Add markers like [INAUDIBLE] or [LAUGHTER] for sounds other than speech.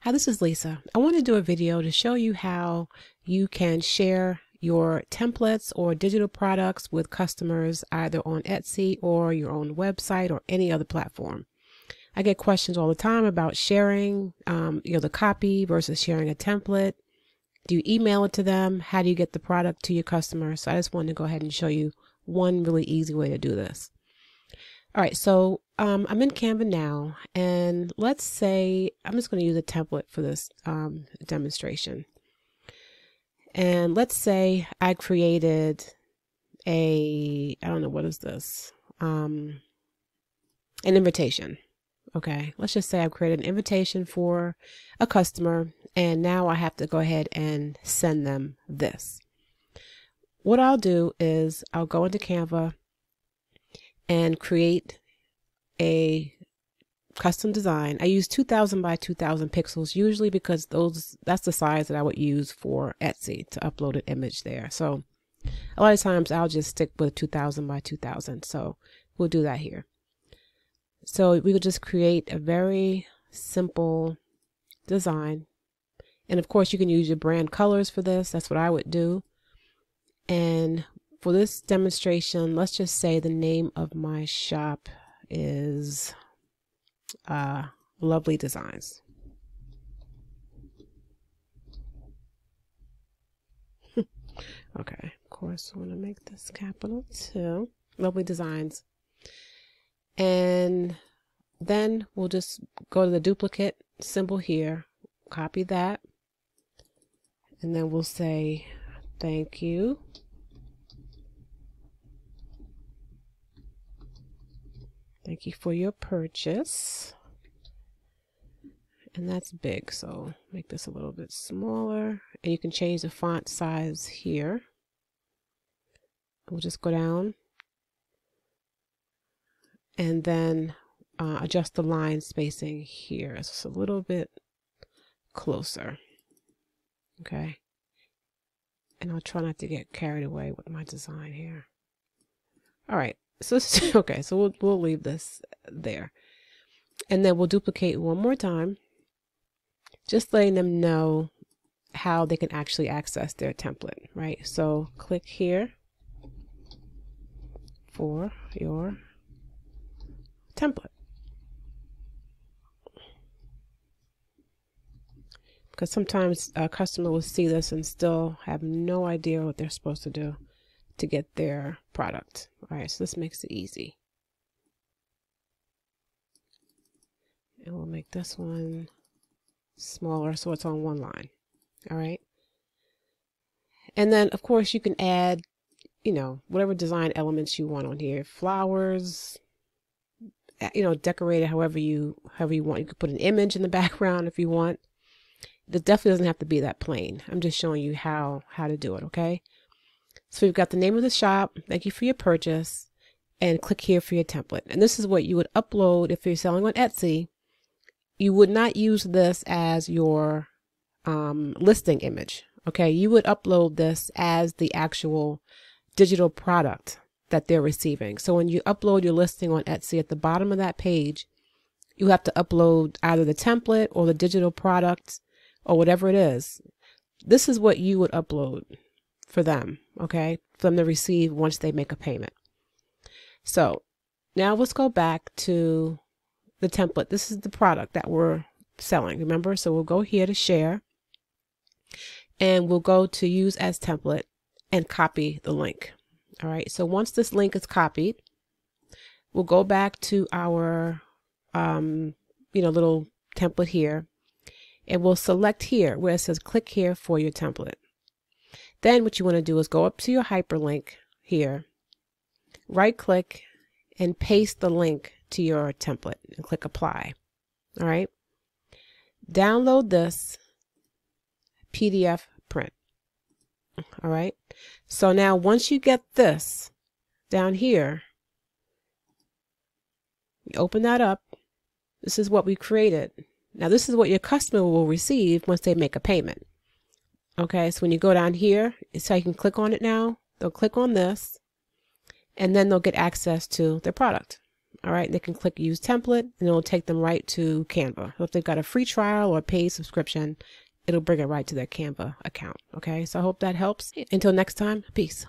Hi, this is Lisa. I want to do a video to show you how you can share your templates or digital products with customers either on Etsy or your own website or any other platform. I get questions all the time about sharing, um, you know, the copy versus sharing a template. Do you email it to them? How do you get the product to your customer? So I just wanted to go ahead and show you one really easy way to do this. All right, so um, I'm in Canva now, and let's say I'm just going to use a template for this um, demonstration. And let's say I created a, I don't know, what is this? Um, an invitation. Okay, let's just say I've created an invitation for a customer, and now I have to go ahead and send them this. What I'll do is I'll go into Canva and create a custom design. I use 2000 by 2000 pixels usually because those that's the size that I would use for Etsy to upload an image there. So a lot of times I'll just stick with 2000 by 2000. So we'll do that here. So we will just create a very simple design. And of course you can use your brand colors for this. That's what I would do. And for this demonstration, let's just say the name of my shop is uh, Lovely Designs. [LAUGHS] okay, of course, I want to make this capital too. Lovely Designs. And then we'll just go to the duplicate symbol here, copy that, and then we'll say thank you. Thank you for your purchase. And that's big, so make this a little bit smaller. And you can change the font size here. We'll just go down and then uh, adjust the line spacing here. It's just a little bit closer. Okay. And I'll try not to get carried away with my design here. All right. [LAUGHS] So okay, so we'll we'll leave this there. And then we'll duplicate one more time. Just letting them know how they can actually access their template, right? So click here for your template. Because sometimes a customer will see this and still have no idea what they're supposed to do to get their product. All right, so this makes it easy. And we'll make this one smaller so it's on one line. All right. And then, of course, you can add, you know, whatever design elements you want on here. Flowers, eh, you know, decorate it however you, however you want. You could put an image in the [LAUGHS] background if you want. It definitely doesn't have to be that plain. I'm just showing you how, how to do it, okay? So we've got the name of the shop. Thank you for your purchase. And click here for your template. And this is what you would upload if you're selling on Etsy. You would not use this as your um, listing image. Okay, you would upload this as the actual digital product that they're receiving. So when you upload your listing on Etsy at the bottom of that page, you have to upload either the template or the digital product or whatever it is. This is what you would upload for them, okay, for them to receive once they make a payment. So now let's go back to the template. This is the product that we're selling, remember? So we'll go here to share and we'll go to use as template and copy the link. All right, so once this link is copied, we'll go back to our, um, you know, little template here and we'll select here where it says click here for your template. Then what you want to do is go up to your hyperlink here, right click and paste the link to your template and click apply. All right. Download this PDF print. All right. So now once you get this down here, you open that up. This is what we created. Now this is what your customer will receive once they make a payment. Okay, so when you go down here, so you can click on it now. They'll click on this and then they'll get access to their product. All right, they can click use template and it'll take them right to Canva. So if they've got a free trial or a paid subscription, it'll bring it right to their Canva account. Okay, so I hope that helps. Until next time, peace.